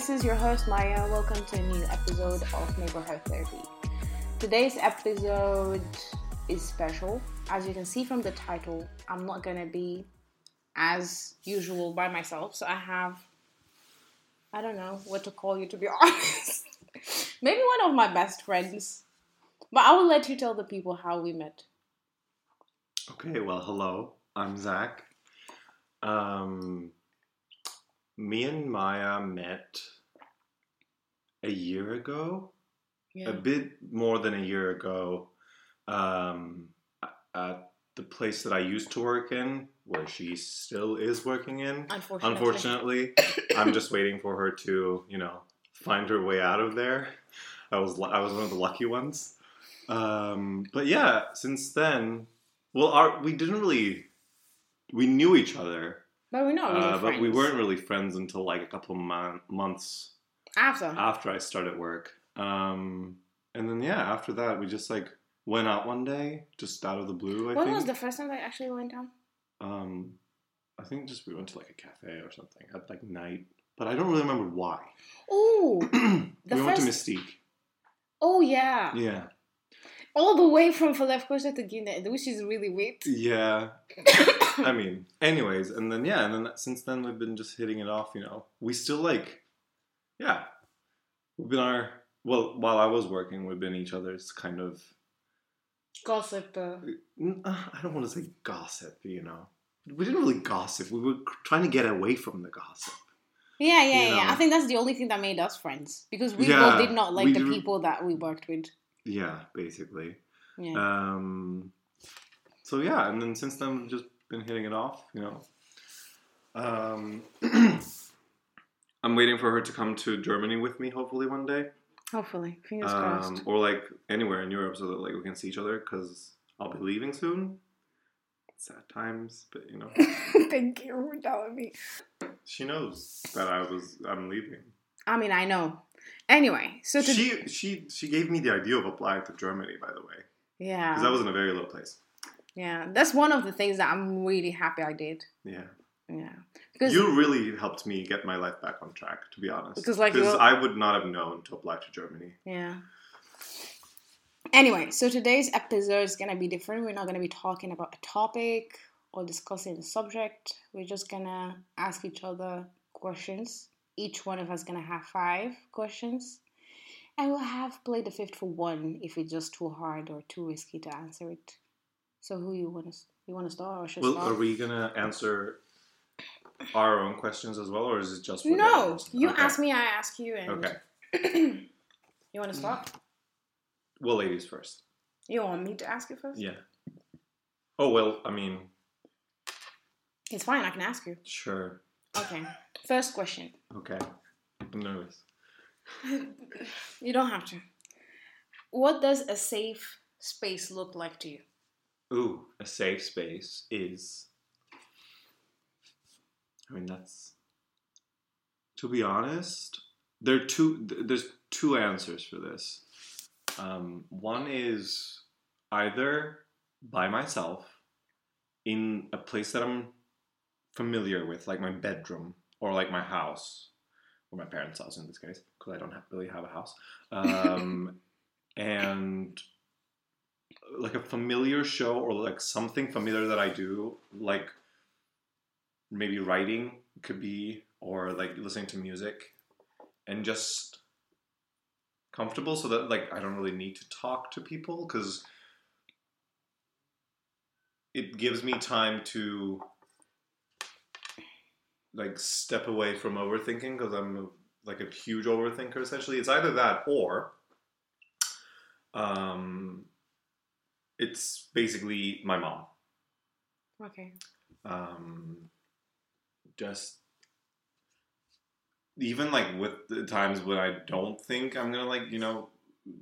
This is your host, Maya. Welcome to a new episode of Neighborhood Therapy. Today's episode is special. As you can see from the title, I'm not going to be as usual by myself. So I have, I don't know what to call you to be honest. Maybe one of my best friends. But I will let you tell the people how we met. Okay, well, hello. I'm Zach. Um, me and Maya met a year ago, Yeah. a bit more than a year ago, um, at the place that I used to work in, where she still is working in. Unfortunately. Unfortunately, I'm just waiting for her to, you know, find her way out of there. I was I was one of the lucky ones. Um, but yeah, since then, well, our we didn't really we knew each other, But we're not really uh, but we weren't really friends until like a couple of mon- months After. after I started work. Um, and then yeah, after that, we just like went out one day, just out of the blue. I when think. was the first time that I actually went out? Um, I think just we went to like a cafe or something at like night, but I don't really remember why. Oh, we went to Mystique. oh yeah. Yeah, All the way from Falafel to Guinea, which is really weird. yeah. I mean, anyways, and then yeah, and then since then we've been just hitting it off. You know, we still like, yeah, we've been our well while I was working, we've been each other's kind of. Gossip. Uh, uh, I don't want to say gossip. You know, we didn't really gossip. We were trying to get away from the gossip. yeah, yeah, You yeah. I think that's the only thing that made us friends because we Yeah, both did not like the people that we worked with. Yeah, basically. Yeah. Um, so yeah, and then since then we've just been hitting it off, you know. Um, I'm waiting for her to come to Germany with me, hopefully one day, Hopefully, fingers um, crossed. or like anywhere in Europe, so that like we can see each other because I'll be leaving soon. Sad times, but you know, Thank you for telling me. she knows that I was I'm leaving. I mean, I know. Anyway, so to She she she gave me the idea of applying to Germany, by the way, yeah, because I was in a very low place. yeah, that's one of the things that I'm really happy I did. Yeah. Yeah, because You really helped me get my life back on track, to be honest. Because, like, you're- I would not have known to apply to Germany. Yeah. Anyway, so today's episode is gonna be different. We're not gonna be talking about a topic or discussing a subject. We're just gonna ask each other questions. Each one of us gonna have five questions, and we'll have play the fifth for one if it's just too hard or too risky to answer it. So who you wanna you wanna start or should Well, start? are we gonna answer our own questions as well, or is it just no, you Okay. ask me, I ask you, and Okay. you wanna start? Well, ladies first. You want me to ask you first? Yeah. Oh well, I mean, It's fine. I can ask you. sure. Okay. First question. Okay. I'm nervous. You don't have to. What does a safe space look like to you? Ooh, a safe space is. I mean, that's. To be honest, there are two. There's two answers for this. Um, one is either by myself in a place that I'm familiar with, like my bedroom or like my house, or my parents' house in this case, because I don't have, really have a house. Um, and like a familiar show or like something familiar that I do, like maybe writing could be, or like listening to music, and just comfortable so that like I don't really need to talk to people because it gives me time to like step away from overthinking because I'm like a huge overthinker essentially. It's either that or um it's basically my mom. Okay. Um just even like with the times when I don't think I'm gonna like, you know,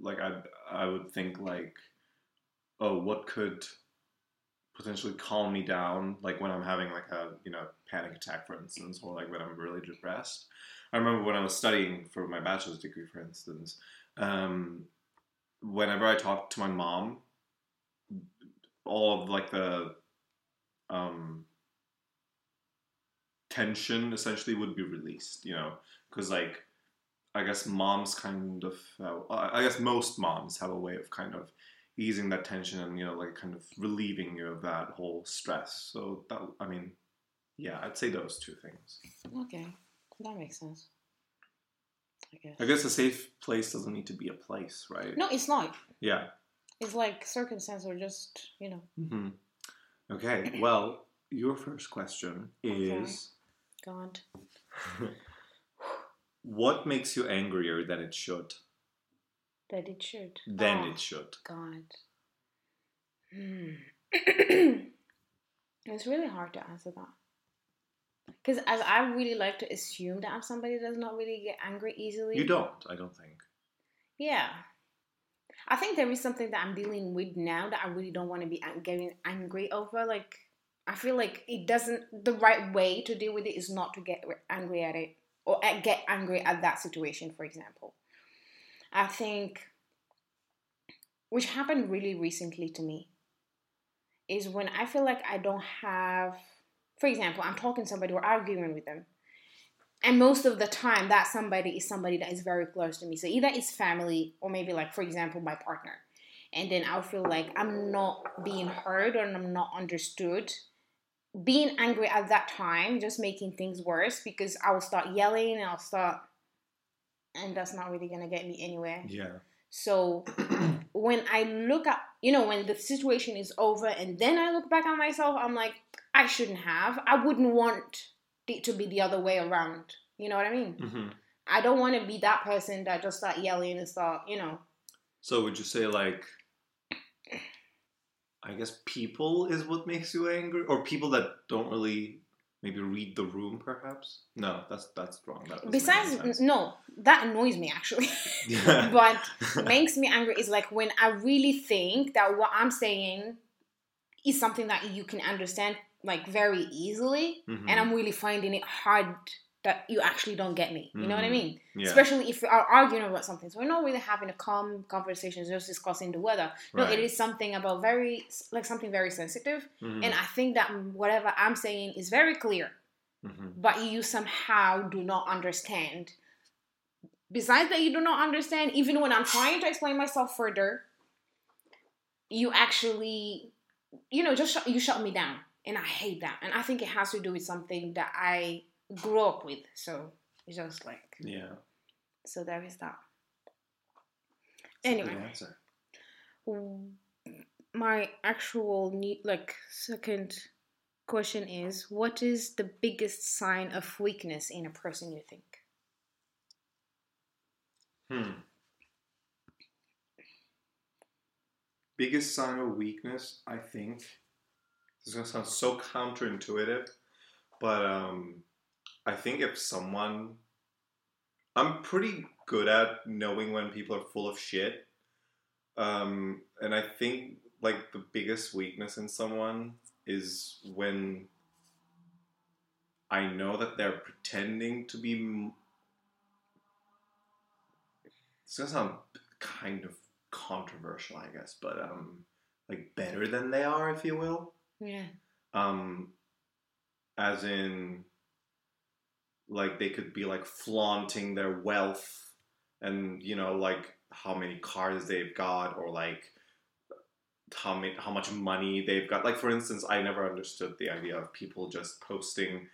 like I I would think like, oh, what could potentially calm me down, like when I'm having like a you know panic attack, for instance, or like when I'm really depressed. I remember when I was studying for my bachelor's degree, for instance, um, whenever I talked to my mom, all of like the um, tension essentially would be released. You know, because like I guess moms kind of have, I guess most moms have a way of kind of easing that tension and you know like kind of relieving you of that whole stress. So that I mean, yeah, I'd say those two things. Okay, that makes sense. I guess. I guess a safe place doesn't need to be a place, right? No, it's not. Yeah. It's like circumstance or just you know. hmm Okay. Well, your first question is God. what makes you angrier than it should? That it should. Then Oh, it should. God. Hmm. it's really hard to answer that. Because as I really like to assume that I'm somebody that does not really get angry easily. You don't. I don't think. Yeah. I think there is something that I'm dealing with now that I really don't want to be getting angry over. Like, I feel like it doesn't, the right way to deal with it is not to get angry at it or get angry at that situation, for example. I think, which happened really recently to me, is when I feel like I don't have, for example, I'm talking to somebody or arguing with them. And most of the time, that somebody is somebody that is very close to me. So either it's family or maybe, like, for example, my partner. And then I'll feel like I'm not being heard or I'm not understood. Being angry at that time, just making things worse because I will start yelling and I'll start, and that's not really gonna get me anywhere. Yeah. So when I look at, you know, when the situation is over and then I look back at myself, I'm like, I shouldn't have. I wouldn't want it to be the other way around. You know what I mean? hmm I don't want to be that person that just start yelling and start, you know. So would you say like? I guess people is what makes you angry, or people that don't really maybe read the room, perhaps. No, that's that's wrong. That doesn't make any Besides, no, that annoys me actually. Yeah. but makes me angry is like when I really think that what I'm saying is something that you can understand like very easily, Mhm. and I'm really finding it hard that you actually don't get me. You know what I Mhm. mean? yeah. Especially if we are arguing about something. So we're not really having a calm conversation, just discussing the weather. No, Right. it is something about very, like something very sensitive. Mhm. And I think that whatever I'm saying is very clear, Mhm. but you somehow do not understand. Besides that, you do not understand, even when I'm trying to explain myself further, you actually, you know, just shut, you shut me down. And I hate that. And I think it has to do with something that I grew up with. So it's just like, Yeah. so there is that. That's Anyway. My actual need, like second question is, what is the biggest sign of weakness in a person you think? Hmm. Biggest sign of weakness, I think. This is gonna sound so counterintuitive, but um, I think if someone, I'm pretty good at knowing when people are full of shit, um, and I think like the biggest weakness in someone is when I know that they're pretending to be m- it's gonna sound kind of controversial, I guess, but um, like better than they are, if you will. Yeah. Um, as in, like they could be like flaunting their wealth, and you know, like how many cars they've got, or like how many, how much money they've got. Like for instance, I never understood the idea of people just posting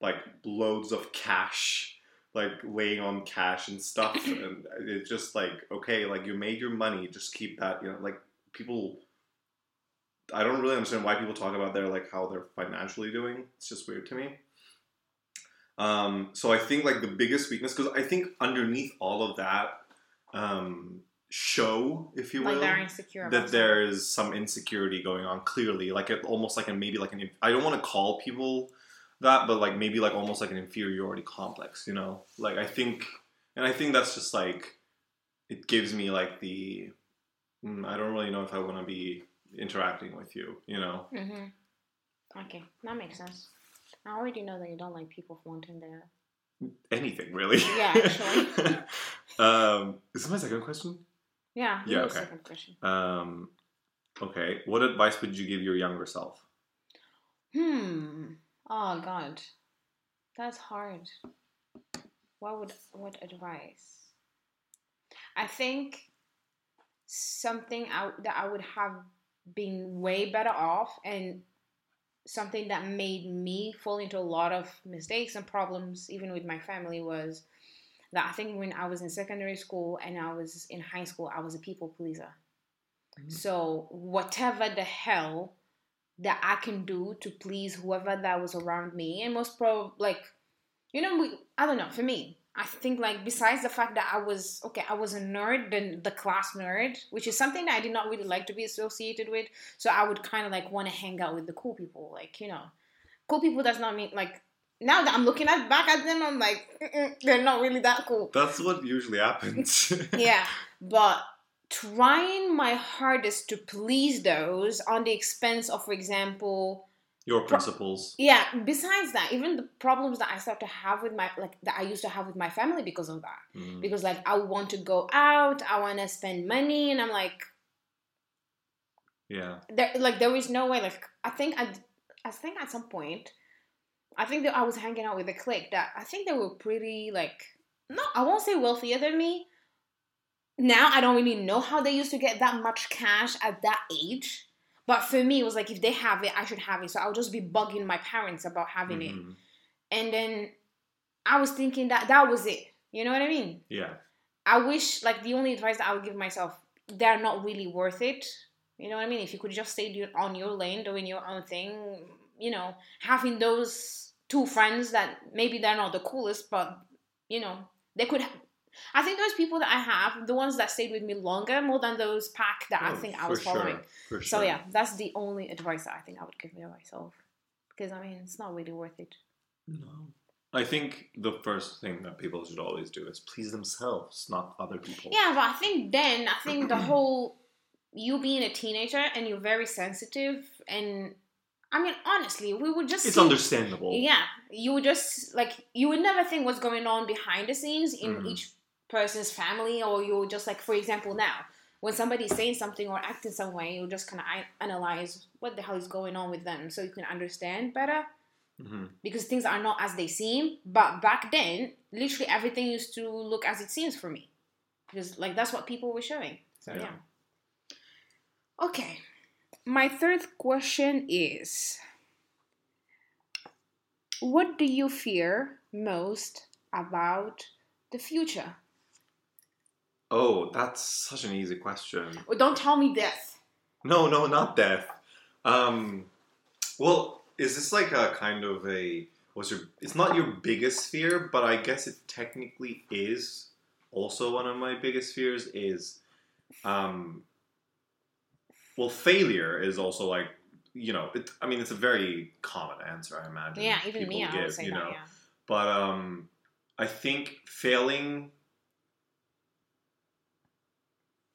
like loads of cash like laying on cash and stuff and it's just like okay like you made your money just keep that you know like people i don't really understand why people talk about their like how they're financially doing it's just weird to me um so i think like the biggest weakness because i think underneath all of that um show if you will Like insecure. that there is some insecurity going on clearly like it almost like a maybe like an i don't want to call people that but like maybe like almost like an inferiority complex you know like i think and i think that's just like it gives me like the mm, i don't really know if i want to be interacting with you you know Mhm. Okay, that makes sense. I already know that you don't like people flaunting their. anything really Yeah, actually. um is this my second question Yeah. Yeah, okay. Second question. um okay what advice would you give your younger self Hmm. Oh God. That's hard. What would what advice? I think something I, that I would have been way better off and something that made me fall into a lot of mistakes and problems even with my family was that I think when I was in secondary school and I was in high school I was a people pleaser. Mm-hmm. So whatever the hell that I can do to please whoever that was around me and most probably like you know we, I don't know for me I think like besides the fact that I was okay, I was a nerd, then the class nerd, which is something that I did not really like to be associated with. So I would kind of like want to hang out with the cool people, like you know, cool people does not mean like now that I'm looking at back at them, I'm like they're not really that cool. That's what usually happens. yeah, but trying my hardest to please those on the expense of, for example, your principles. Pro- yeah besides that even the problems that i start to have with my like that i used to have with my family because of that. Mm. because like i want to go out i want to spend money and i'm like yeah. There like there is no way like i think i i think at some point i think that i was hanging out with a clique that i think they were pretty like no i won't say wealthier than me. Now i don't really know how they used to get that much cash at that age but for me, it was like if they have it, I should have it. So I'll just be bugging my parents about having mm-hmm. it. And then I was thinking that that was it. You know what I mean? Yeah. I wish like the only advice that I would give myself, they're not really worth it. You know what I mean? If you could just stay on your lane, doing your own thing, you know, having those two friends that maybe they're not the coolest, but you know, they could I think those people that I have, the ones that stayed with me longer, more than those pack that oh, I think I was following. Sure. So yeah, that's the only advice that I think I would give myself. Because I mean, it's not really worth it. No. I think the first thing that people should always do is please themselves, not other people. Yeah, but I think then I think the whole you being a teenager and you're very sensitive and I mean, honestly, we would just. It's see, understandable. Yeah, you would just like you would never think what's going on behind the scenes in mm-hmm. each person's family or you're just like for example now when somebody's saying something or acting some way you'll just kind of analyze what the hell is going on with them so you can understand better. Mm-hmm. because things are not as they seem but back then literally everything used to look as it seems for me. Because like that's what people were showing. So yeah, yeah. okay. My third question is what do you fear most about the future Oh, that's such an easy question. Well, don't tell me death. No, no, not death. Um, well, is this like a kind of a what's your? It's not your biggest fear, but I guess it technically is. Also, one of my biggest fears is, um, well, failure is also like you know. It, I mean, it's a very common answer, I imagine. Yeah, even me, give, I would say you know? that. Yeah. But um, I think failing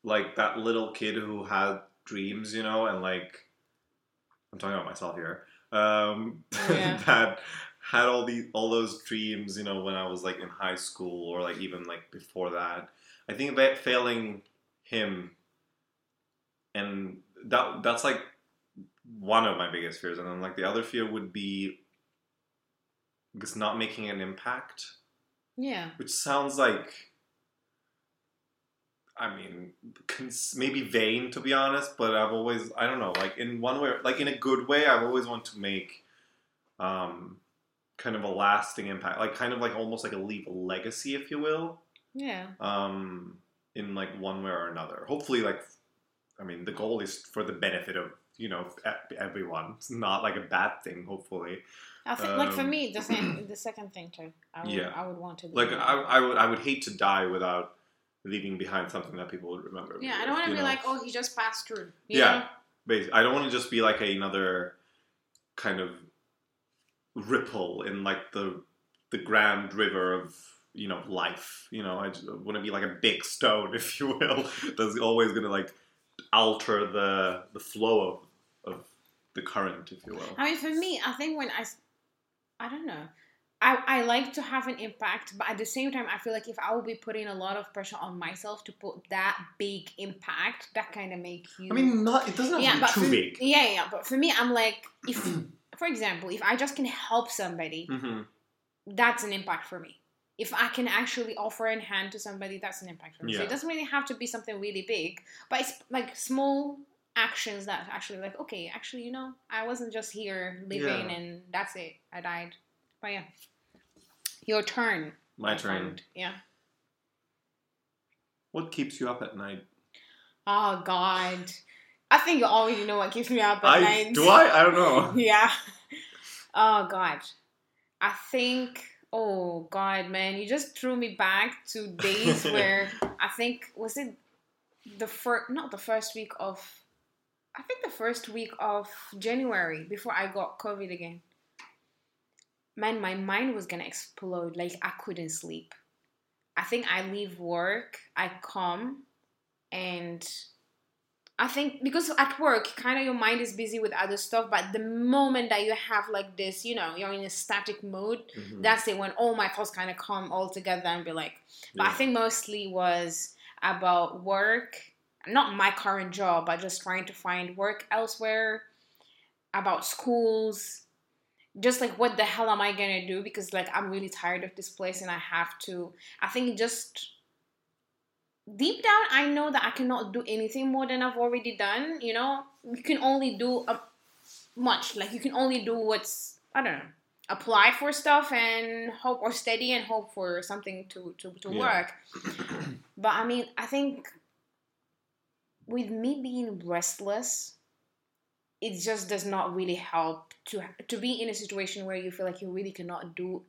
like that little kid who had dreams, you know, and like I'm talking about myself here. Um, yeah. that had all these all those dreams, you know, when I was like in high school or like even like before that. I think that failing him and that that's like one of my biggest fears and then like the other fear would be just not making an impact. Yeah. Which sounds like I mean, cons- maybe vain to be honest, but I've always, I don't know, like in one way, like in a good way, I've always wanted to make um, kind of a lasting impact, like kind of like almost like a leave a legacy, if you will. Yeah. Um, in like one way or another. Hopefully, like, I mean, the goal is for the benefit of you know everyone. It's not like a bad thing. Hopefully. I think, um, like for me, the same, the second thing too. I would, yeah. I would want to. Like I, I would, I would hate to die without leaving behind something that people would remember. Yeah, I don't want to be know? like, oh, he just passed through. yeah, basically, I don't want to just be like another kind of ripple in like the the grand river of you know life. You know, I want to be like a big stone, if you will, that's always going to like alter the the flow of of the current, if you will. I mean, for me, I think when I I don't know. I, I like to have an impact, but at the same time, I feel like if I will be putting a lot of pressure on myself to put that big impact, that kind of make you. I mean, not it doesn't have yeah, to be too for, big. Yeah, yeah, but for me, I'm like, if, for example, if I just can help somebody, mm-hmm. that's an impact for me. If I can actually offer a hand to somebody, that's an impact for me. So it doesn't really have to be something really big, but it's like small actions that actually like okay actually you know i wasn't just here living Yeah. and that's it i died but yeah your turn My turn. yeah What keeps you up at night? oh god i think you already know what keeps me up at I night do I? I don't know. yeah. Oh God. I think. Oh God, man, you just threw me back to days where I think was it the first, not the first week of. I think the first week of January before I got COVID again. Man, my mind was gonna explode. Like I couldn't sleep. I think I leave work, I come, and I think because at work, kind of your mind is busy with other stuff, but the moment that you have like this, you know, you're in a static mode, Mhm. that's it when all my thoughts kind of come all together and be like, but I think mostly was about work, not my current job, but just trying to find work elsewhere, about schools, just like what the hell am I gonna do? Because like I'm really tired of this place and I have to. I think just deep down, I know that I cannot do anything more than I've already done. You know, you can only do a much. Like you can only do what's I don't know. Apply for stuff and hope or study and hope for something to to, to Yeah. work. But I mean, I think with me being restless, it just does not really help to to be in a situation where you feel like you really cannot do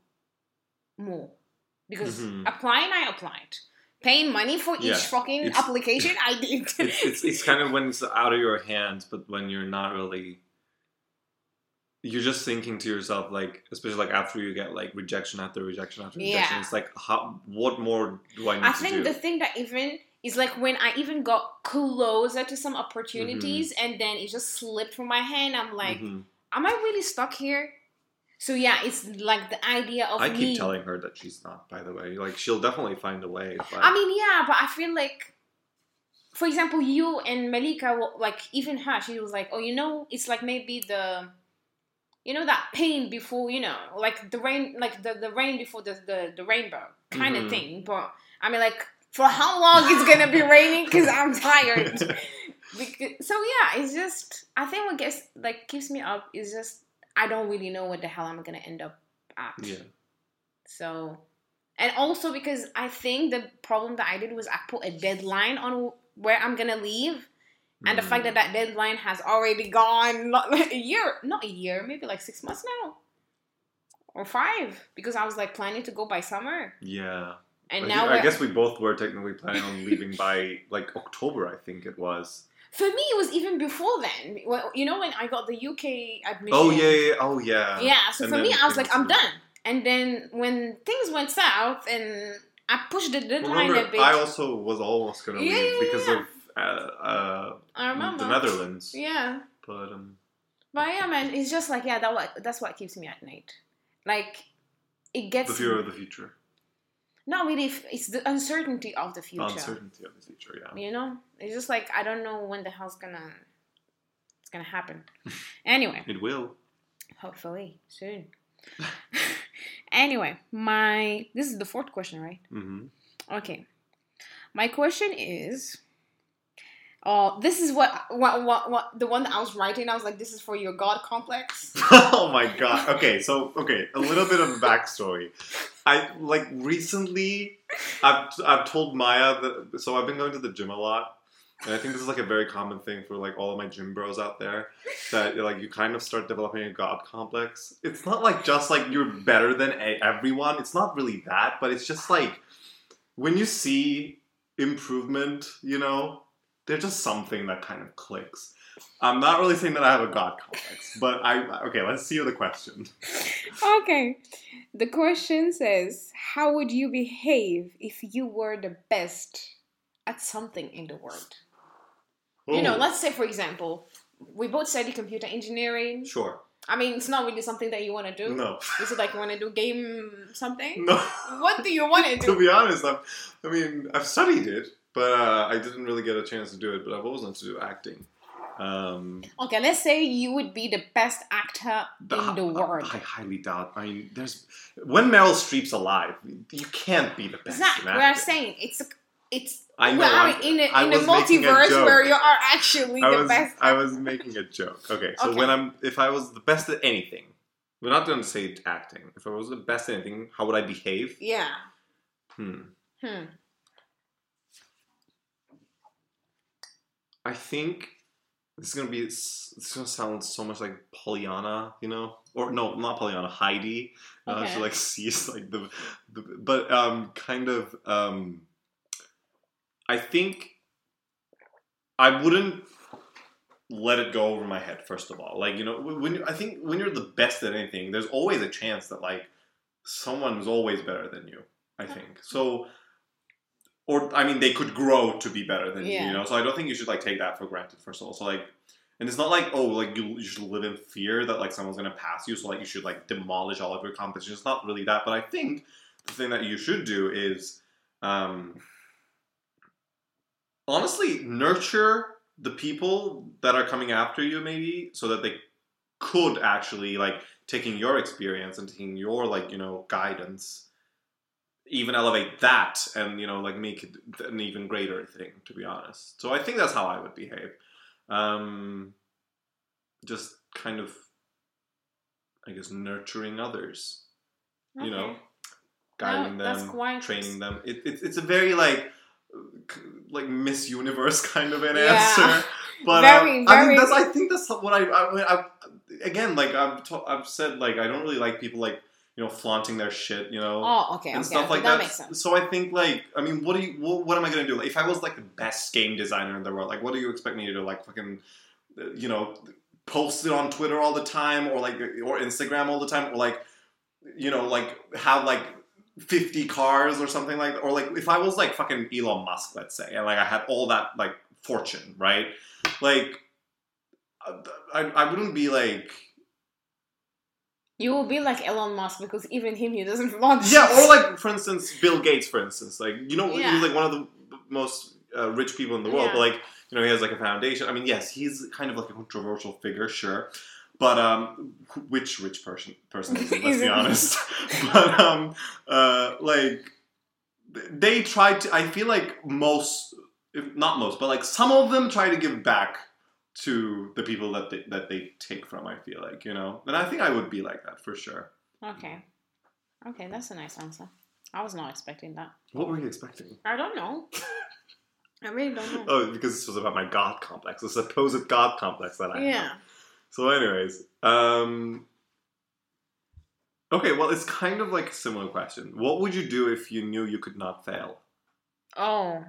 more. Because Mhm. applying, I applied. Paying money for each Yeah, fucking application, I did. it's, it's it's kind of when it's out of your hands, but when you're not really, you're just thinking to yourself like, especially like after you get like rejection after rejection after rejection, Yeah. it's like, how what more do I need I to think the thing that even is like when I even got closer to some opportunities Mm-hmm. and then it just slipped from my hand. I'm like, Mhm. am I really stuck here? So yeah, it's like the idea of I me. keep telling her that she's not. By the way, like she'll definitely find a way. But I mean, yeah, but I feel like, for example, you and Malika, like even her, she was like, oh, you know, it's like maybe the, you know, that pain before, you know, like the rain, like the, the rain before the the, the rainbow kind of Mhm. thing. But I mean, like for how long it's gonna be raining? Because I'm tired. because, so yeah, it's just I think what gets like keeps me up is just I don't really know what the hell I'm gonna end up at. yeah, So, and also because I think the problem that I did was I put a deadline on where I'm gonna leave, and the fact that mm. that deadline has already gone not like a year, not a year, maybe like six months now, or five, because I was like planning to go by summer, yeah. And I, now I guess we both were technically planning on leaving by like October. I think it was. for me it was even before then. Well, you know when I got the UK admission. Oh yeah, yeah, oh yeah. Yeah, so And for me, I was like, I'm done. And then when things went south and I pushed the deadline Remember, a bit, I also was almost gonna Yeah, leave because yeah. of uh, uh, I remember the Netherlands. Yeah, But um, but yeah, man, it's just like yeah, that what that's what keeps me at night. Like it gets the fear of the future, not really. f- It's the uncertainty of the future. uncertainty of the future. Yeah. You know, it's just like I don't know when the hell's gonna it's gonna happen. anyway, It will. hopefully soon. anyway, my this is the fourth question, right? hmm Okay. My question is uh this is what what what, what the one that I was writing, I was like, this is for your God complex. oh my god. Okay, so okay, a little bit of a backstory. I like recently, I've I've told Maya that so I've been going to the gym a lot, and I think this is like a very common thing for like all of my gym bros out there that like you kind of start developing a god complex. It's not like just like you're better than everyone. It's not really that, but it's just like when you see improvement, you know, there's just something that kind of clicks. I'm not really saying that I have a god complex, but I okay. Let's see the question. okay. The question says, how would you behave if you were the best at something in the world? You know, let's say for example, we both study computer engineering. sure. I mean, it's not really something that you want to do. No, Is it like you want to do game something? no. What do you want to do? to be honest, I've, I mean, I've studied it, but uh, I didn't really get a chance to do it. But I've always wanted to do acting. Um, Okay, let's say you would be the best actor in the world. I, highly doubt. I mean, there's when Meryl Streep's alive, you can't be the best. It's not. We are acting. saying it's it's. I know, we are I- in a, I in a a multiverse joke. where you are actually I the was best. I was making a joke. Okay, so Okay. when I'm if I was the best at anything, we're not going to say acting. If I was the best at anything, how would I behave? Yeah. Hmm. Hmm. I think this is gonna be. This is gonna sound so much like Pollyanna, you know, or no, not Pollyanna, Heidi. Uh, Okay. she like sees like the, the, but um, kind of um. I think I wouldn't let it go over my head. First of all, like you know, when I think when you're the best at anything, there's always a chance that like someone's always better than you. I think so. Or I mean, they could grow to be better than you. Yeah. You know, so I don't think you should like take that for granted. First of all, so like, and it's not like oh, like you, you should live in fear that like someone's gonna pass you. So like you should like demolish all of your competition. It's not really that. But I think the thing that you should do is, um, honestly, nurture the people that are coming after you, maybe, so that they could actually like taking your experience and taking your like you know guidance even elevate that and you know like make it an even greater thing to be honest so i think that's how i would behave um just kind of i guess nurturing others you know guiding No, them quite- training them it, it, it's a very like like miss universe kind of an Yeah. answer but Very, um, I mean, that's. I think that's what I. I, I again, like I've, to, I've said, like I don't really like people like you know flaunting their shit, you know, Oh, okay, and okay, stuff okay, like that that. makes sense. So I think, like, I mean, what do you? What, what am I gonna do? Like, if I was like the best game designer in the world, like, what do you expect me to do? Like, fucking, uh, you know, post it on Twitter all the time, or like, or Instagram all the time, or like, you know, like have like. 50 cars or something like that or like if i was like fucking elon musk let's say and like i had all that like fortune right like I, I wouldn't be like You will be like Elon Musk because even him, he doesn't launch. yeah or like for instance bill gates for instance like you know Yeah. he's like one of the most uh, rich people in the world Yeah. but like you know he has like a foundation i mean yes he's kind of like a controversial figure sure but um which rich person person let's be honest but um uh like they try to i feel like most if not most but like some of them try to give back to the people that they, that they take from i feel like you know and i think i would be like that for sure Okay. Okay, that's a nice answer. I was not expecting that. what were you expecting I don't know. I really don't know. oh because this was about my god complex the supposed god complex that i have yeah. so anyways um okay well it's kind of like a similar question what would you do if you knew you could not fail Oh,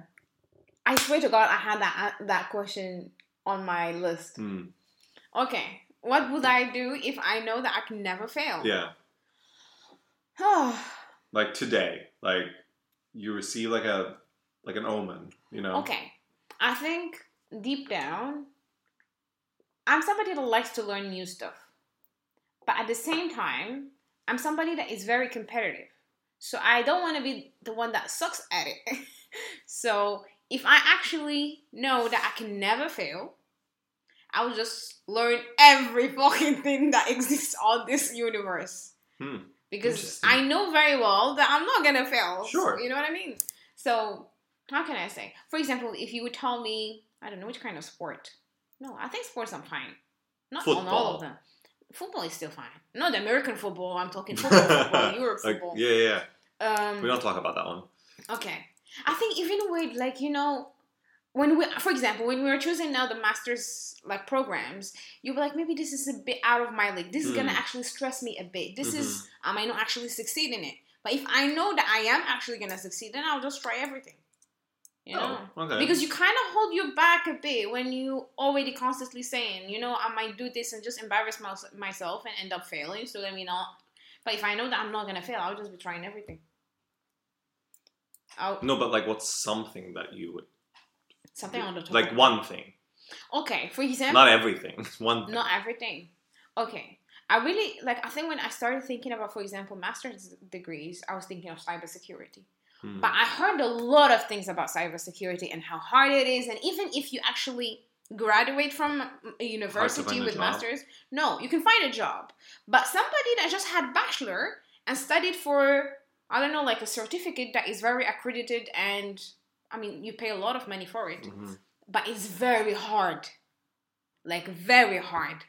I swear to God, I had that that question on my list. Hmm. Okay, what would I do if I know that I can never fail? yeah like today like you receive like a like an omen you know okay. I think deep down, I'm somebody that likes to learn new stuff, but at the same time, I'm somebody that is very competitive. So I don't want to be the one that sucks at it. so if I actually know that I can never fail, I will just learn every fucking thing that exists on this universe. Hmm. Because I know very well that I'm not gonna fail. Sure. You know what I mean? So how can I say? For example, if you would tell me, I don't know which kind of sport. No, I think sports I'm fine. Not on all of them. Football is still fine. No, the American football. I'm talking football, football, Europe football. yeah yeah yeah Um, we don't talk about that one Okay. I think even with like you know when we for example when we were choosing now the masters like programs you'll be like maybe this is a bit out of my league. This is gonna Mm. actually stress me a bit. This Mm-hmm. is I might not actually succeed in it. But if I know that I am actually gonna succeed then I'll just try everything. You know? oh okay. Because you kind of hold your back a bit when you already constantly saying you know I might do this and just embarrass my, myself and end up failing so let me not. But if I know that I'm not gonna fail I'll just be trying everything I'll, no but like what's something that you would something on the top. Like of- one thing. Okay for example not everything one thing. Not everything. Okay. I really like i think when i started thinking about for example master's degrees i was thinking of cybersecurity. Hmm. but i heard a lot of things about cybersecurity and how hard it is and even if you actually graduate from a university find a with masters. No, you can find a job. But somebody that just had bachelor and studied for I don't know, like a certificate that is very accredited and I mean you pay a lot of money for it. Mhm. But it's very hard. Like very hard.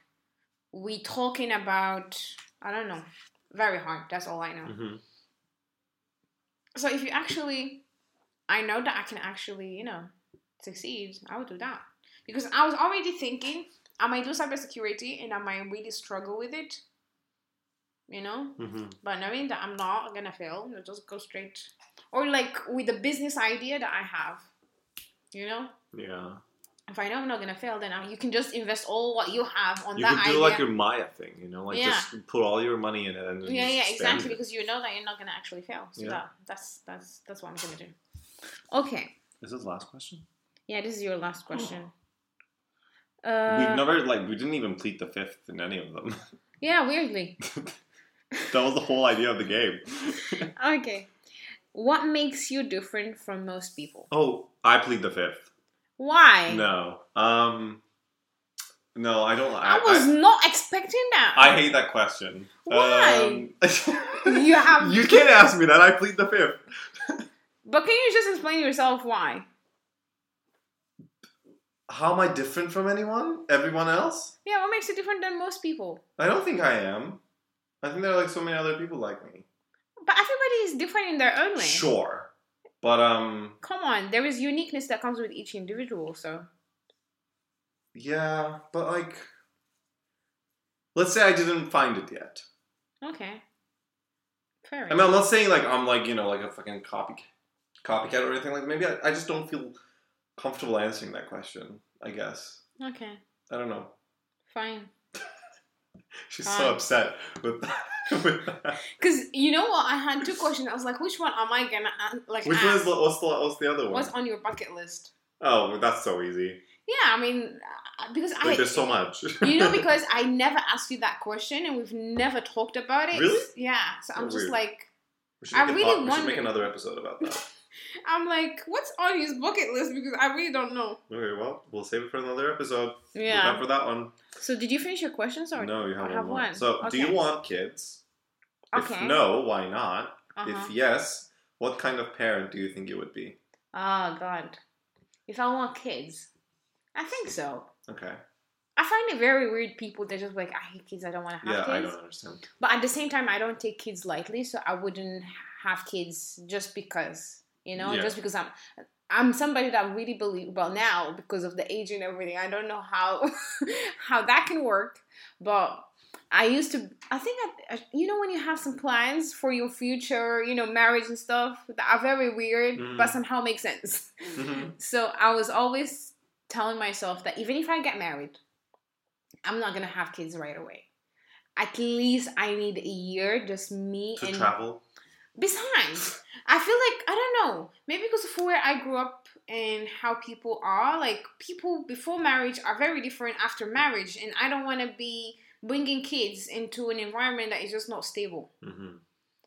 We talking about I don't know. Very hard. That's all I know. Mhm. So if you actually, I know that I can actually, you know, succeed, I would do that. Because I was already thinking I might do cybersecurity and I might really struggle with it, you know. Mhm. But knowing that I'm not gonna fail, I'll just go straight. Or like with the business idea that I have, you know. Yeah. If I know I'm not gonna fail, then I, you can just invest all what you have on You that could do idea. like your Maya thing, you know, like Yeah. just put all your money in it and yeah, yeah, exactly. it. Because you know that you're not gonna actually fail. So Yeah. that that's that's that's what I'm gonna do. Okay. Is this the last question? Yeah, this is your last question. We've Uh, never like we didn't even plead the fifth in any of them. yeah, weirdly. that was the whole idea of the game. Okay. What makes you different from most people? oh, I plead the fifth. Why? No. Um No, I don't I I, was I, not expecting that. I hate that question. Why? Um, You have- You can't ask me that. I plead the fifth. but can you just explain yourself why? How am I different from anyone? Everyone else? Yeah, what makes you different than most people? I don't think I am. I think there are like so many other people like me. But everybody is different in their own way. Sure. But um Come on, there is uniqueness that comes with each individual, so. yeah, but like let's say I didn't find it yet. Okay. Fair I mean I'm not saying like I'm like, you know, like a fucking copy copycat or anything like. Maybe I, I just don't feel comfortable answering that question, I guess. Okay, I don't know. fine. She's Fine. so upset with that. Because you know what? I had two questions. I was like, which one am I gonna like Which one ask? is the, what's the what's the other one? What's on your bucket list? Oh, that's so easy. Yeah, I mean, uh, because I Like there's so much. you know because I never asked you that question and we've never talked about it. Really? Yeah. So I'm just weird. like I really pod- we should make another episode about that. I'm like, what's on his bucket list? Because I really don't know. Okay, well, we'll save it for another episode. Look out for that one. So did you finish your questions or No, you I have, have one. more. one. So, do you want kids? If Okay. no, why not? Uh-huh. If yes, what kind of parent do you think you would be? Oh God. If I want kids, I think so. Okay. I find it very weird people that just like I hate kids. I don't want to have kids. yeah, I don't understand. But at the same time, I don't take kids lightly, so I wouldn't have kids just because, you know, Yeah. just because I'm. I'm somebody that really believe well now because of the age and everything. I don't know how how that can work, but I used to. I think I, you know when you have some plans for your future, you know, marriage and stuff that are very weird, Mhm. but somehow make sense. Mhm. So I was always telling myself that even if I get married, I'm not gonna have kids right away. At least I need a year, just me To and. travel. Besides, I feel like I don't know. Maybe because of where I grew up and how people are. Like people before marriage are very different after marriage, and I don't want to be bringing kids into an environment that is just not stable. hmm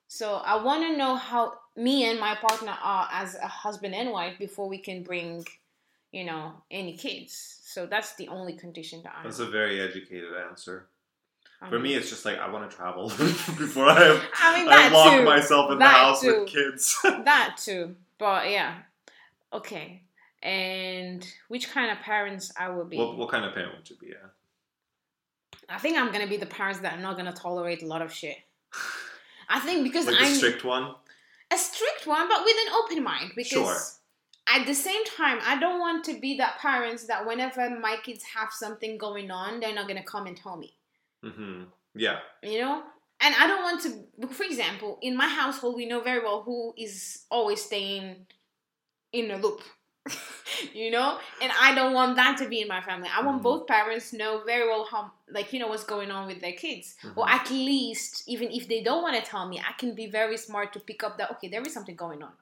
So I want to know how me and my partner are as a husband and wife before we can bring, you know, any kids. So that's the only condition that I. That's a very educated answer. I For mean- me, it's just like I want to travel before I have I mean I lock too. myself in the house too. with kids. that too. But yeah, okay. And which kind of parents I will be? what, what kind of parent would you be? Yeah. I think I'm gonna be the parents that are not gonna tolerate a lot of shit. I think because Like the I'm strict one. a strict one, but with an open mind. Because Sure. at the same time, I don't want to be that parents that whenever my kids have something going on, they're not gonna come and tell me. Hmm Yeah. You know. And I don't want to. For example, in my household, we know very well who is always staying in a loop. you know, and I don't want that to be in my family. I want Mhm. both parents know very well how, like, you know, what's going on with their kids, or Mhm. at least, even if they don't want to tell me, I can be very smart to pick up that okay, there is something going on.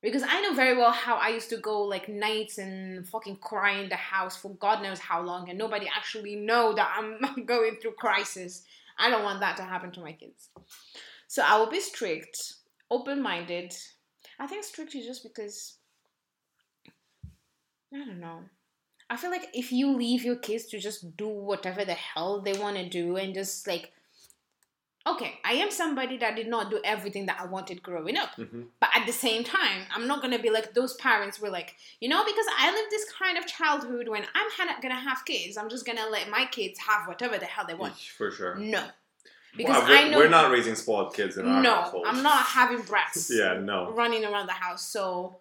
Because I know very well how I used to go like nights and fucking cry in the house for God knows how long, and nobody actually know that I'm going through crisis. I don't want that to happen to my kids. So I will be strict, open minded. I think strict is just because I don't know. I feel like if you leave your kids to just do whatever the hell they want to do and just like, okay, I am somebody that did not do everything that I wanted growing up. hmm But at the same time, I'm not gonna be like those parents were like, you know, because I lived this kind of childhood when I'm gonna have kids, I'm just gonna let my kids have whatever the hell they want. For sure. No, because we're, I know we're not raising spoiled kids in our no, household. I'm not having brats Yeah, no. running around the house. So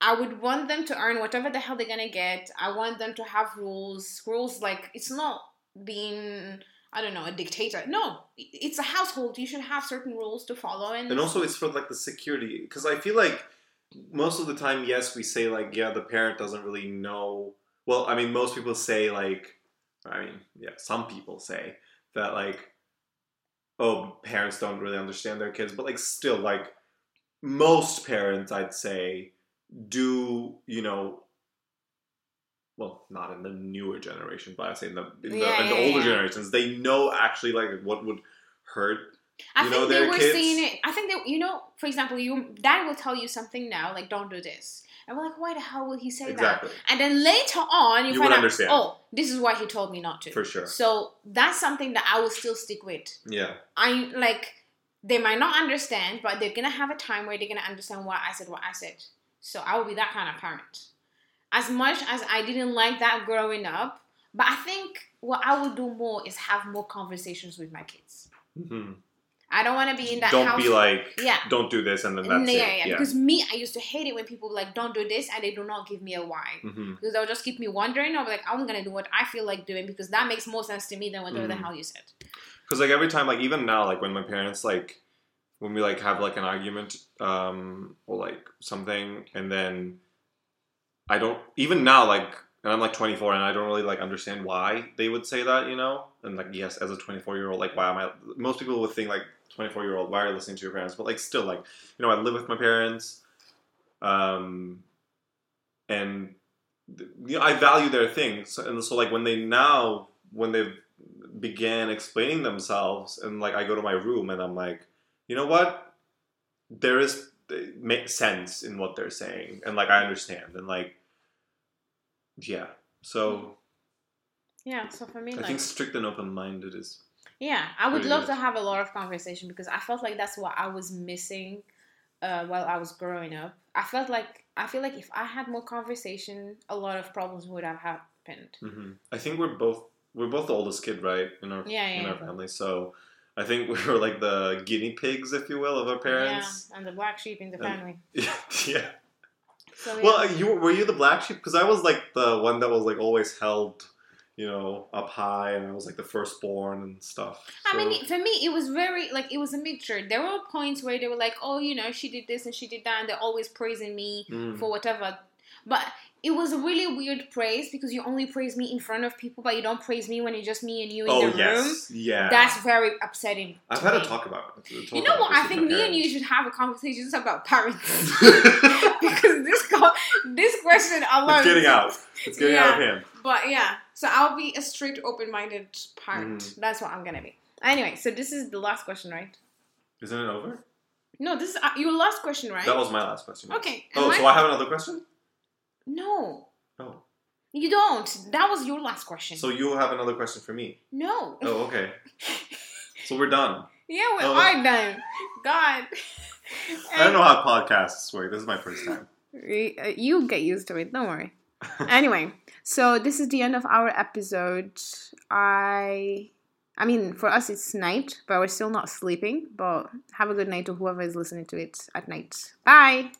I would want them to earn whatever the hell they're gonna get. I want them to have rules. Rules like it's not being I don't know a dictator. No, it's a household. You should have certain rules to follow. And, And also, it's for like the security because I feel like most of the time, yes, we say like, yeah, the parent doesn't really know. Well, I mean, most people say like, I mean, yeah, some people say that like, oh, parents don't really understand their kids, but like, still, like, most parents, I'd say, do you know. Well, not in the newer generation, but I say in the in the, Yeah, in the yeah, older yeah. generations, they know actually like what would hurt I you think know, they their were kids- saying it. I think that you know, for example, you dad will tell you something now, like don't do this, and we're like, why the hell will he say exactly that? And then later on, you, You find out, understand. oh, this is why he told me not to. for sure. So that's something that I will still stick with. Yeah. I like they might not understand, but they're gonna have a time where they're gonna understand why I said what I said. So I will be that kind of parent. As much as I didn't like that growing up, but I think what I would do more is have more conversations with my kids. hmm I don't want to be in that Don't house. be like, yeah. don't do this, and then that's yeah, it. yeah, Yeah. Because me, I used to hate it when people were like, "Don't do this," and they do not give me a why. hmm Because they'll just keep me wondering. I'll be like, "I'm gonna do what I feel like doing because that makes more sense to me than whatever the Mhm. hell you said." Because like every time, like even now, like when my parents like when we like have like an argument um or like something, and then I don't even now like. And I'm like 24, and I don't really like understand why they would say that, you know. And like, yes, as a 24 year old, like, why am I? Most people would think like 24 year old, why are you listening to your parents? But like, still, like, you know, I live with my parents, um, and you know, I value their things, and so like when they now when they began explaining themselves, and like I go to my room and I'm like, you know what, there is it makes sense in what they're saying, and like I understand, and like yeah, so Yeah. So for me, I like, think strict and open minded is Yeah, I would love good. to have a lot of conversation because I felt like that's what I was missing uh, while I was growing up. I felt like I feel like if I had more conversation, a lot of problems would have happened. hmm I think we're both we're both the oldest kid, right? In our Yeah, in yeah. our family, so. I think we were like the guinea pigs, if you will, of our parents. Yeah, and the black sheep in the And- family. yeah. So yeah. Well, you were you the black sheep? Because I was like the one that was like always held, you know, up high, and I was like the firstborn and stuff. I mean, for me, it was very like it was a mixture. There were points where they were like, "Oh, you know, she did this and she did that," and they're always praising me Mm. for whatever. But it was a really weird praise because you only praise me in front of people, but you don't praise me when it's just me and you in oh the room. yeah. That's very upsetting. I've had me. a talk about it. talk You know what? I think me and you should have a conversation just about parents because this co- this question alone. it's getting out. It's getting out of Yeah. hand. But yeah, so I'll be a strict, open-minded parent. Mhm. That's what I'm gonna be. Anyway, so this is the last question, right? Isn't it over? No, this is uh, your last question, right? That was my last question. yes. Okay. Oh, so I have another question. No, Oh, you don't. That was your last question. so you have another question for me. no. Oh, okay. So we're done. yeah, we Oh. are done. God. I don't know how podcasts work. This is my first time. Uh, You get used to it. Don't worry. anyway, so this is the end of our episode. I, I mean, for us it's night, but we're still not sleeping. But have a good night to whoever is listening to it at night. Bye.